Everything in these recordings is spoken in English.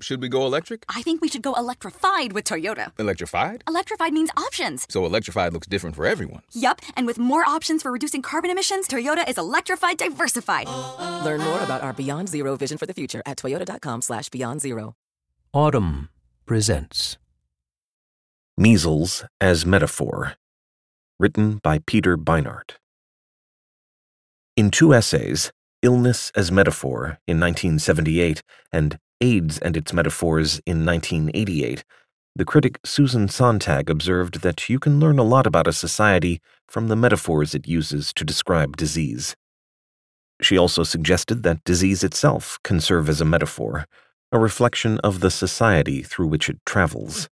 Should we go electric? I think we should go electrified with Toyota. Electrified? Electrified means options. So electrified looks different for everyone. Yup, and with more options for reducing carbon emissions, Toyota is electrified diversified. Learn more about our Beyond Zero vision for the future at toyota.com slash beyond zero. Audm presents Measles as Metaphor, written by Peter Beinart. In two essays, Illness as Metaphor in 1978 and AIDS and its Metaphors in 1988, the critic Susan Sontag observed that you can learn a lot about a society from the metaphors it uses to describe disease. She also suggested that disease itself can serve as a metaphor, a reflection of the society through which it travels.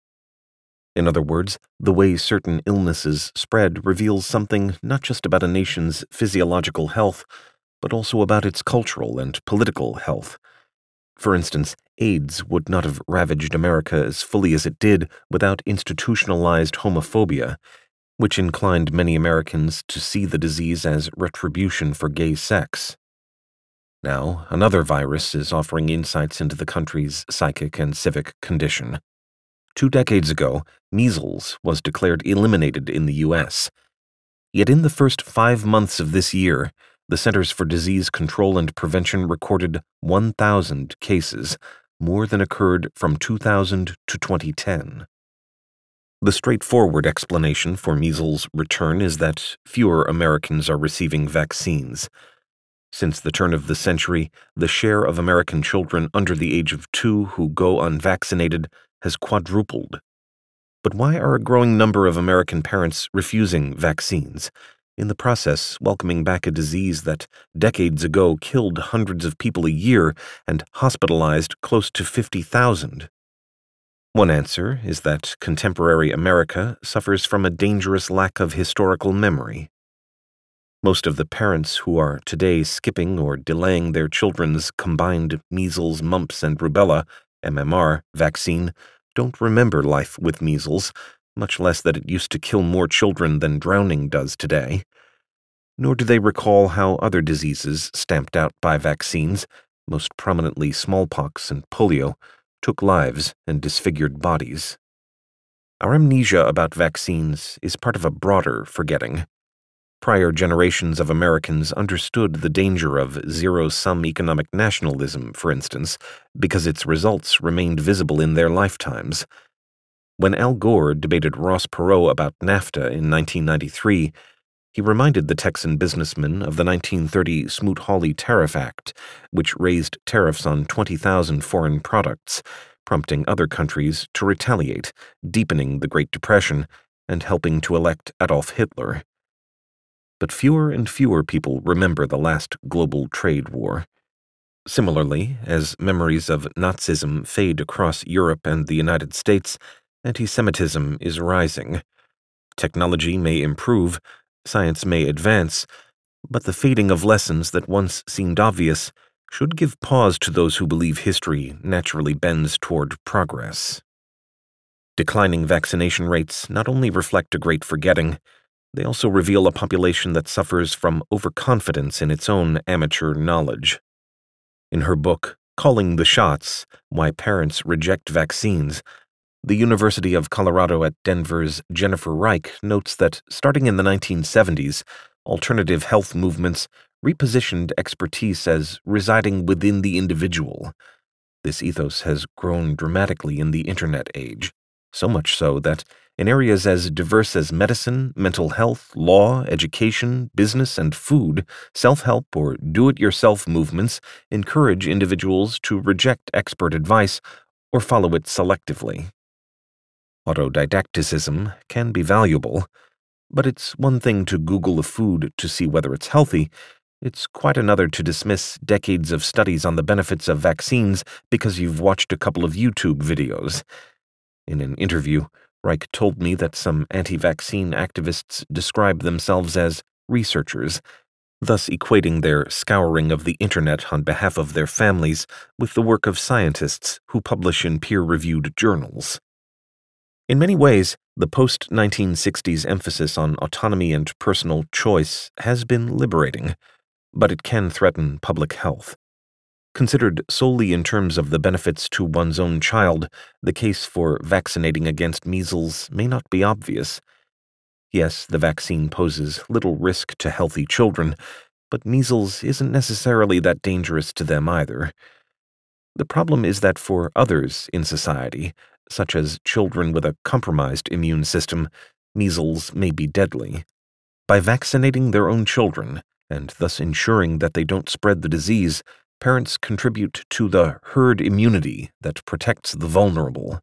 In other words, the way certain illnesses spread reveals something not just about a nation's physiological health, but also about its cultural and political health. For instance, AIDS would not have ravaged America as fully as it did without institutionalized homophobia, which inclined many Americans to see the disease as retribution for gay sex. Now, another virus is offering insights into the country's psychic and civic condition. Two decades ago, measles was declared eliminated in the U.S. Yet in the first five months of this year, the Centers for Disease Control and Prevention recorded 1,000 cases, more than occurred from 2000 to 2010. The straightforward explanation for measles' return is that fewer Americans are receiving vaccines. Since the turn of the century, the share of American children under the age of two who go unvaccinated has quadrupled. But why are a growing number of American parents refusing vaccines, in the process welcoming back a disease that decades ago killed hundreds of people a year and hospitalized close to 50,000? One answer is that contemporary America suffers from a dangerous lack of historical memory. Most of the parents who are today skipping or delaying their children's combined measles, mumps, and rubella MMR vaccine don't remember life with measles, much less that it used to kill more children than drowning does today. Nor do they recall how other diseases stamped out by vaccines, most prominently smallpox and polio, took lives and disfigured bodies. Our amnesia about vaccines is part of a broader forgetting. Prior generations of Americans understood the danger of zero sum economic nationalism, for instance, because its results remained visible in their lifetimes. When Al Gore debated Ross Perot about NAFTA in 1993, he reminded the Texan businessman of the 1930 Smoot-Hawley Tariff Act, which raised tariffs on 20,000 foreign products, prompting other countries to retaliate, deepening the Great Depression, and helping to elect Adolf Hitler but fewer and fewer people remember the last global trade war. Similarly, as memories of Nazism fade across Europe and the United States, anti Semitism is rising. Technology may improve, science may advance, but the fading of lessons that once seemed obvious should give pause to those who believe history naturally bends toward progress. Declining vaccination rates not only reflect a great forgetting, they also reveal a population that suffers from overconfidence in its own amateur knowledge. In her book, Calling the Shots Why Parents Reject Vaccines, the University of Colorado at Denver's Jennifer Reich notes that starting in the 1970s, alternative health movements repositioned expertise as residing within the individual. This ethos has grown dramatically in the Internet age, so much so that in areas as diverse as medicine, mental health, law, education, business, and food, self help or do it yourself movements encourage individuals to reject expert advice or follow it selectively. Autodidacticism can be valuable, but it's one thing to Google a food to see whether it's healthy. It's quite another to dismiss decades of studies on the benefits of vaccines because you've watched a couple of YouTube videos. In an interview, Reich told me that some anti vaccine activists describe themselves as researchers, thus equating their scouring of the internet on behalf of their families with the work of scientists who publish in peer reviewed journals. In many ways, the post 1960s emphasis on autonomy and personal choice has been liberating, but it can threaten public health. Considered solely in terms of the benefits to one's own child, the case for vaccinating against measles may not be obvious. Yes, the vaccine poses little risk to healthy children, but measles isn't necessarily that dangerous to them either. The problem is that for others in society, such as children with a compromised immune system, measles may be deadly. By vaccinating their own children, and thus ensuring that they don't spread the disease, parents contribute to the herd immunity that protects the vulnerable.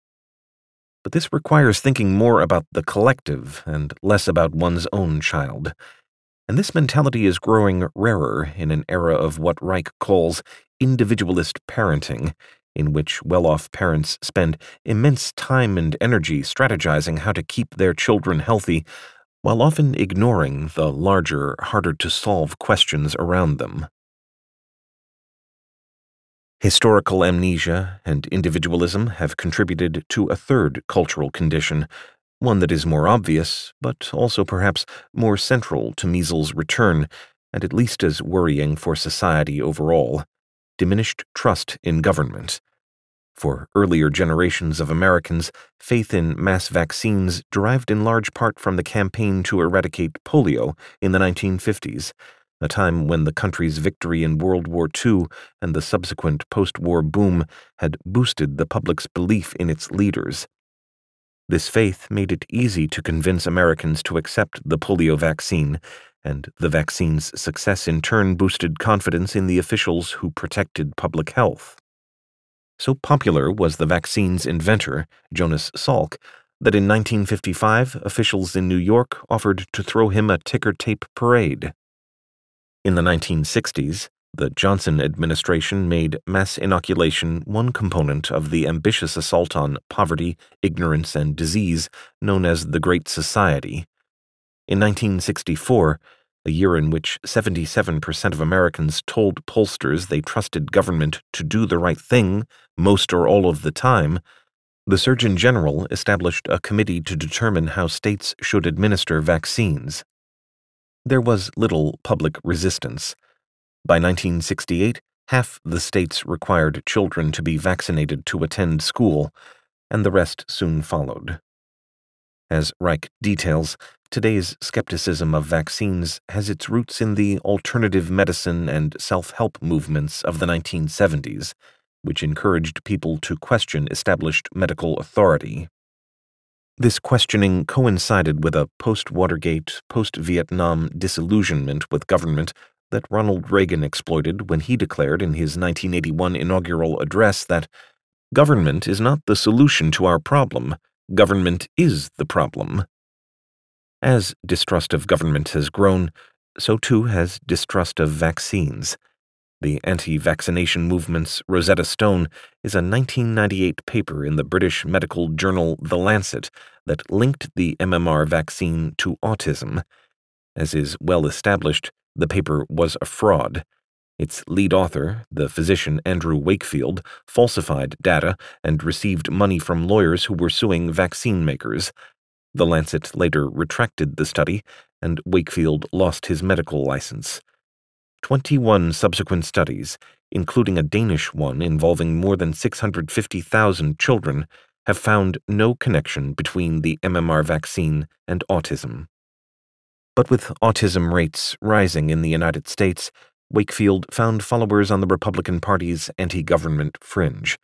But this requires thinking more about the collective and less about one's own child. And this mentality is growing rarer in an era of what Reich calls individualist parenting, in which well off parents spend immense time and energy strategizing how to keep their children healthy, while often ignoring the larger, harder to solve questions around them. Historical amnesia and individualism have contributed to a third cultural condition, one that is more obvious, but also perhaps more central to measles' return, and at least as worrying for society overall diminished trust in government. For earlier generations of Americans, faith in mass vaccines derived in large part from the campaign to eradicate polio in the 1950s a time when the country's victory in World War II and the subsequent post war boom had boosted the public's belief in its leaders. This faith made it easy to convince Americans to accept the polio vaccine, and the vaccine's success in turn boosted confidence in the officials who protected public health. So popular was the vaccine's inventor, Jonas Salk, that in 1955 officials in New York offered to throw him a ticker tape parade. In the 1960s, the Johnson administration made mass inoculation one component of the ambitious assault on poverty, ignorance, and disease known as the Great Society. In 1964, a year in which 77% of Americans told pollsters they trusted government to do the right thing most or all of the time, the Surgeon General established a committee to determine how states should administer vaccines. There was little public resistance. By 1968, half the states required children to be vaccinated to attend school, and the rest soon followed. As Reich details, today's skepticism of vaccines has its roots in the alternative medicine and self help movements of the 1970s, which encouraged people to question established medical authority. This questioning coincided with a post Watergate, post Vietnam disillusionment with government that Ronald Reagan exploited when he declared in his 1981 inaugural address that government is not the solution to our problem, government is the problem. As distrust of government has grown, so too has distrust of vaccines. The anti vaccination movement's Rosetta Stone is a 1998 paper in the British medical journal The Lancet that linked the MMR vaccine to autism. As is well established, the paper was a fraud. Its lead author, the physician Andrew Wakefield, falsified data and received money from lawyers who were suing vaccine makers. The Lancet later retracted the study, and Wakefield lost his medical license. 21 subsequent studies, including a Danish one involving more than 650,000 children, have found no connection between the MMR vaccine and autism. But with autism rates rising in the United States, Wakefield found followers on the Republican Party's anti government fringe.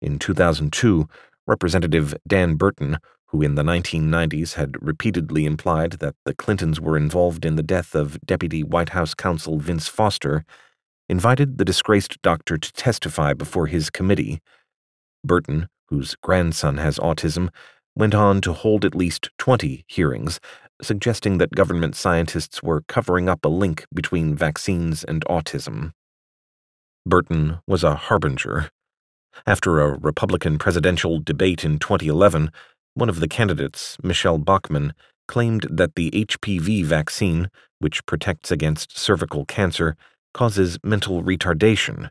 In 2002, Representative Dan Burton who in the 1990s had repeatedly implied that the Clintons were involved in the death of Deputy White House counsel Vince Foster, invited the disgraced doctor to testify before his committee. Burton, whose grandson has autism, went on to hold at least 20 hearings, suggesting that government scientists were covering up a link between vaccines and autism. Burton was a harbinger. After a Republican presidential debate in 2011, one of the candidates, Michele Bachmann, claimed that the HPV vaccine, which protects against cervical cancer, causes mental retardation.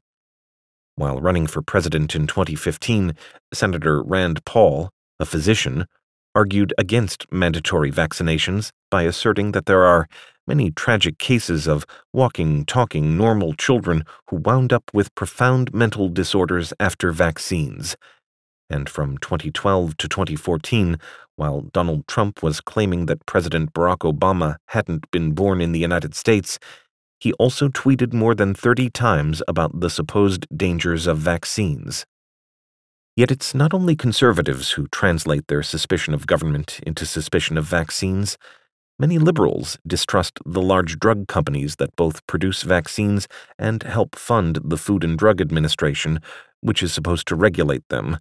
While running for president in 2015, Senator Rand Paul, a physician, argued against mandatory vaccinations by asserting that there are many tragic cases of walking, talking, normal children who wound up with profound mental disorders after vaccines. And from 2012 to 2014, while Donald Trump was claiming that President Barack Obama hadn't been born in the United States, he also tweeted more than 30 times about the supposed dangers of vaccines. Yet it's not only conservatives who translate their suspicion of government into suspicion of vaccines. Many liberals distrust the large drug companies that both produce vaccines and help fund the Food and Drug Administration, which is supposed to regulate them.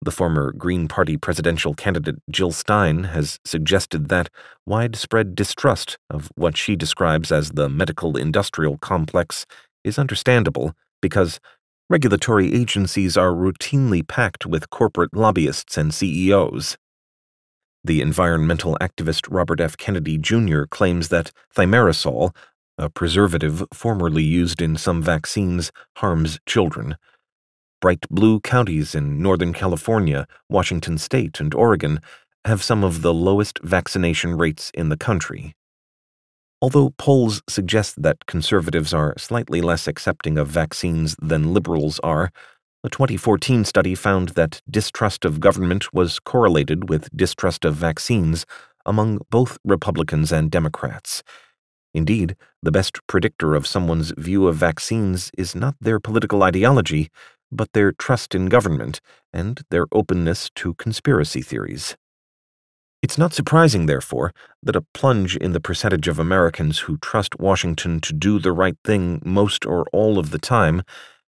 The former Green Party presidential candidate Jill Stein has suggested that widespread distrust of what she describes as the medical industrial complex is understandable because regulatory agencies are routinely packed with corporate lobbyists and CEOs. The environmental activist Robert F. Kennedy Jr. claims that thimerosal, a preservative formerly used in some vaccines, harms children. Bright blue counties in Northern California, Washington State, and Oregon have some of the lowest vaccination rates in the country. Although polls suggest that conservatives are slightly less accepting of vaccines than liberals are, a 2014 study found that distrust of government was correlated with distrust of vaccines among both Republicans and Democrats. Indeed, the best predictor of someone's view of vaccines is not their political ideology, but their trust in government and their openness to conspiracy theories. It's not surprising, therefore, that a plunge in the percentage of Americans who trust Washington to do the right thing most or all of the time,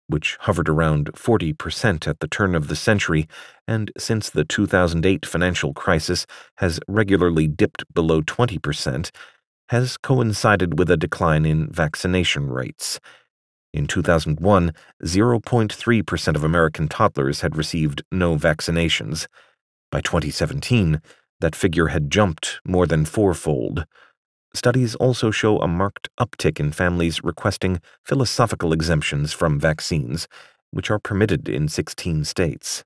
which hovered around 40% at the turn of the century and since the 2008 financial crisis has regularly dipped below 20%, has coincided with a decline in vaccination rates. In 2001, 0.3% of American toddlers had received no vaccinations. By 2017, that figure had jumped more than fourfold. Studies also show a marked uptick in families requesting philosophical exemptions from vaccines, which are permitted in 16 states.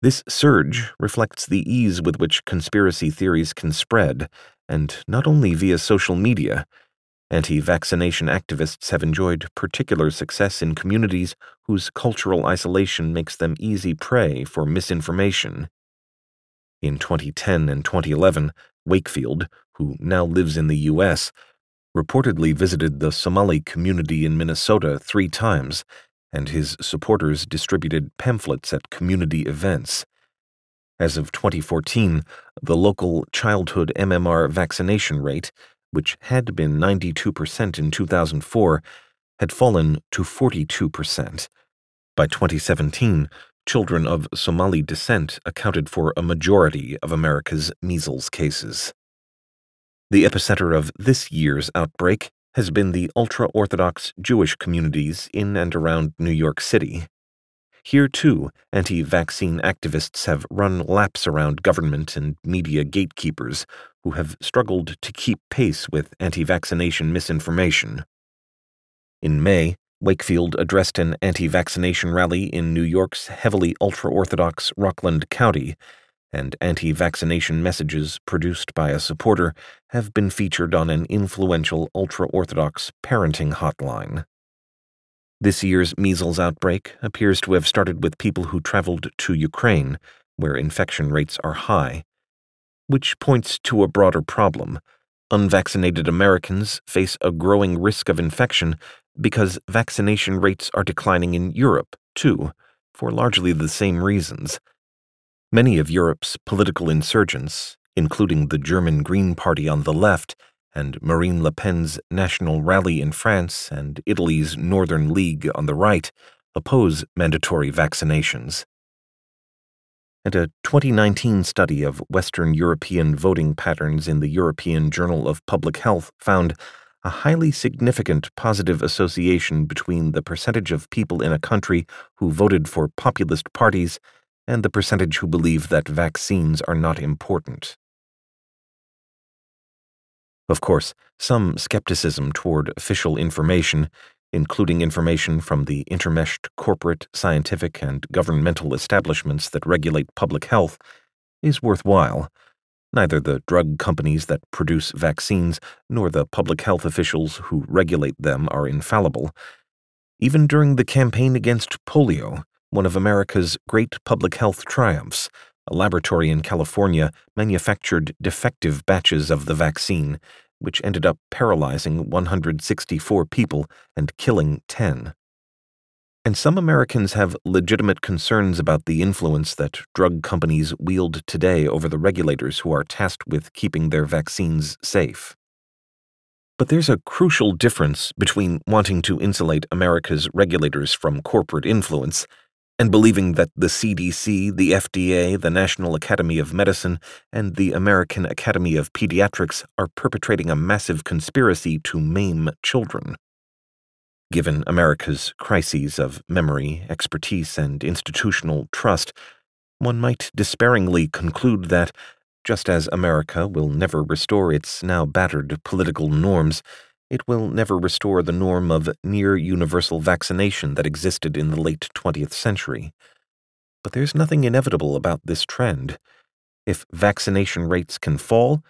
This surge reflects the ease with which conspiracy theories can spread, and not only via social media. Anti vaccination activists have enjoyed particular success in communities whose cultural isolation makes them easy prey for misinformation. In 2010 and 2011, Wakefield, who now lives in the U.S., reportedly visited the Somali community in Minnesota three times, and his supporters distributed pamphlets at community events. As of 2014, the local childhood MMR vaccination rate, which had been 92% in 2004, had fallen to 42%. By 2017, children of Somali descent accounted for a majority of America's measles cases. The epicenter of this year's outbreak has been the ultra Orthodox Jewish communities in and around New York City. Here, too, anti vaccine activists have run laps around government and media gatekeepers who have struggled to keep pace with anti vaccination misinformation. In May, Wakefield addressed an anti vaccination rally in New York's heavily ultra Orthodox Rockland County, and anti vaccination messages produced by a supporter have been featured on an influential ultra Orthodox parenting hotline. This year's measles outbreak appears to have started with people who traveled to Ukraine, where infection rates are high, which points to a broader problem. Unvaccinated Americans face a growing risk of infection because vaccination rates are declining in Europe, too, for largely the same reasons. Many of Europe's political insurgents, including the German Green Party on the left and Marine Le Pen's National Rally in France and Italy's Northern League on the right, oppose mandatory vaccinations. And a 2019 study of Western European voting patterns in the European Journal of Public Health found a highly significant positive association between the percentage of people in a country who voted for populist parties and the percentage who believe that vaccines are not important. Of course, some skepticism toward official information, including information from the intermeshed corporate, scientific, and governmental establishments that regulate public health, is worthwhile. Neither the drug companies that produce vaccines nor the public health officials who regulate them are infallible. Even during the campaign against polio, one of America's great public health triumphs, a laboratory in California manufactured defective batches of the vaccine, which ended up paralyzing 164 people and killing 10. And some Americans have legitimate concerns about the influence that drug companies wield today over the regulators who are tasked with keeping their vaccines safe. But there's a crucial difference between wanting to insulate America's regulators from corporate influence and believing that the CDC, the FDA, the National Academy of Medicine, and the American Academy of Pediatrics are perpetrating a massive conspiracy to maim children. Given America's crises of memory, expertise, and institutional trust, one might despairingly conclude that, just as America will never restore its now battered political norms, it will never restore the norm of near universal vaccination that existed in the late 20th century. But there's nothing inevitable about this trend. If vaccination rates can fall,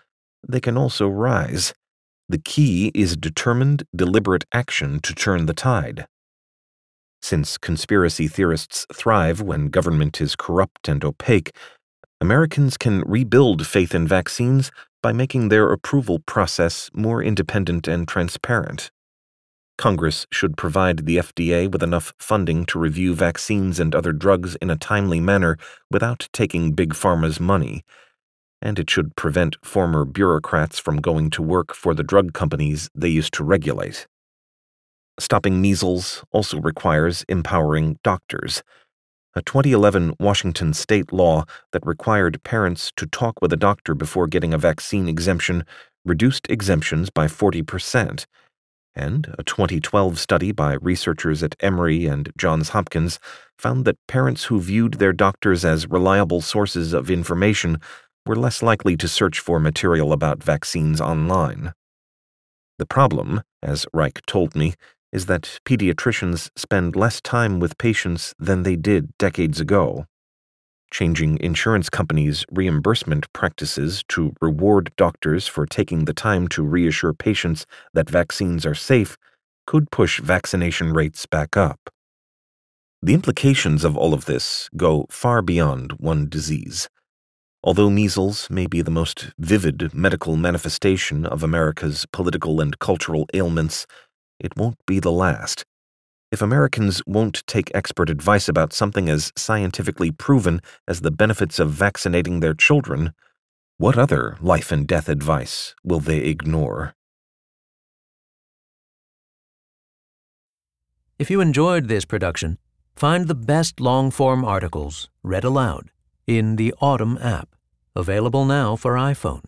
they can also rise. The key is determined, deliberate action to turn the tide. Since conspiracy theorists thrive when government is corrupt and opaque, Americans can rebuild faith in vaccines by making their approval process more independent and transparent. Congress should provide the FDA with enough funding to review vaccines and other drugs in a timely manner without taking Big Pharma's money and it should prevent former bureaucrats from going to work for the drug companies they used to regulate. Stopping measles also requires empowering doctors. A 2011 Washington state law that required parents to talk with a doctor before getting a vaccine exemption reduced exemptions by 40%. And a 2012 study by researchers at Emory and Johns Hopkins found that parents who viewed their doctors as reliable sources of information were less likely to search for material about vaccines online. The problem, as Reich told me, is that pediatricians spend less time with patients than they did decades ago. Changing insurance companies' reimbursement practices to reward doctors for taking the time to reassure patients that vaccines are safe could push vaccination rates back up. The implications of all of this go far beyond one disease. Although measles may be the most vivid medical manifestation of America's political and cultural ailments, it won't be the last. If Americans won't take expert advice about something as scientifically proven as the benefits of vaccinating their children, what other life and death advice will they ignore? If you enjoyed this production, find the best long form articles read aloud in the Audm app, available now for iPhone.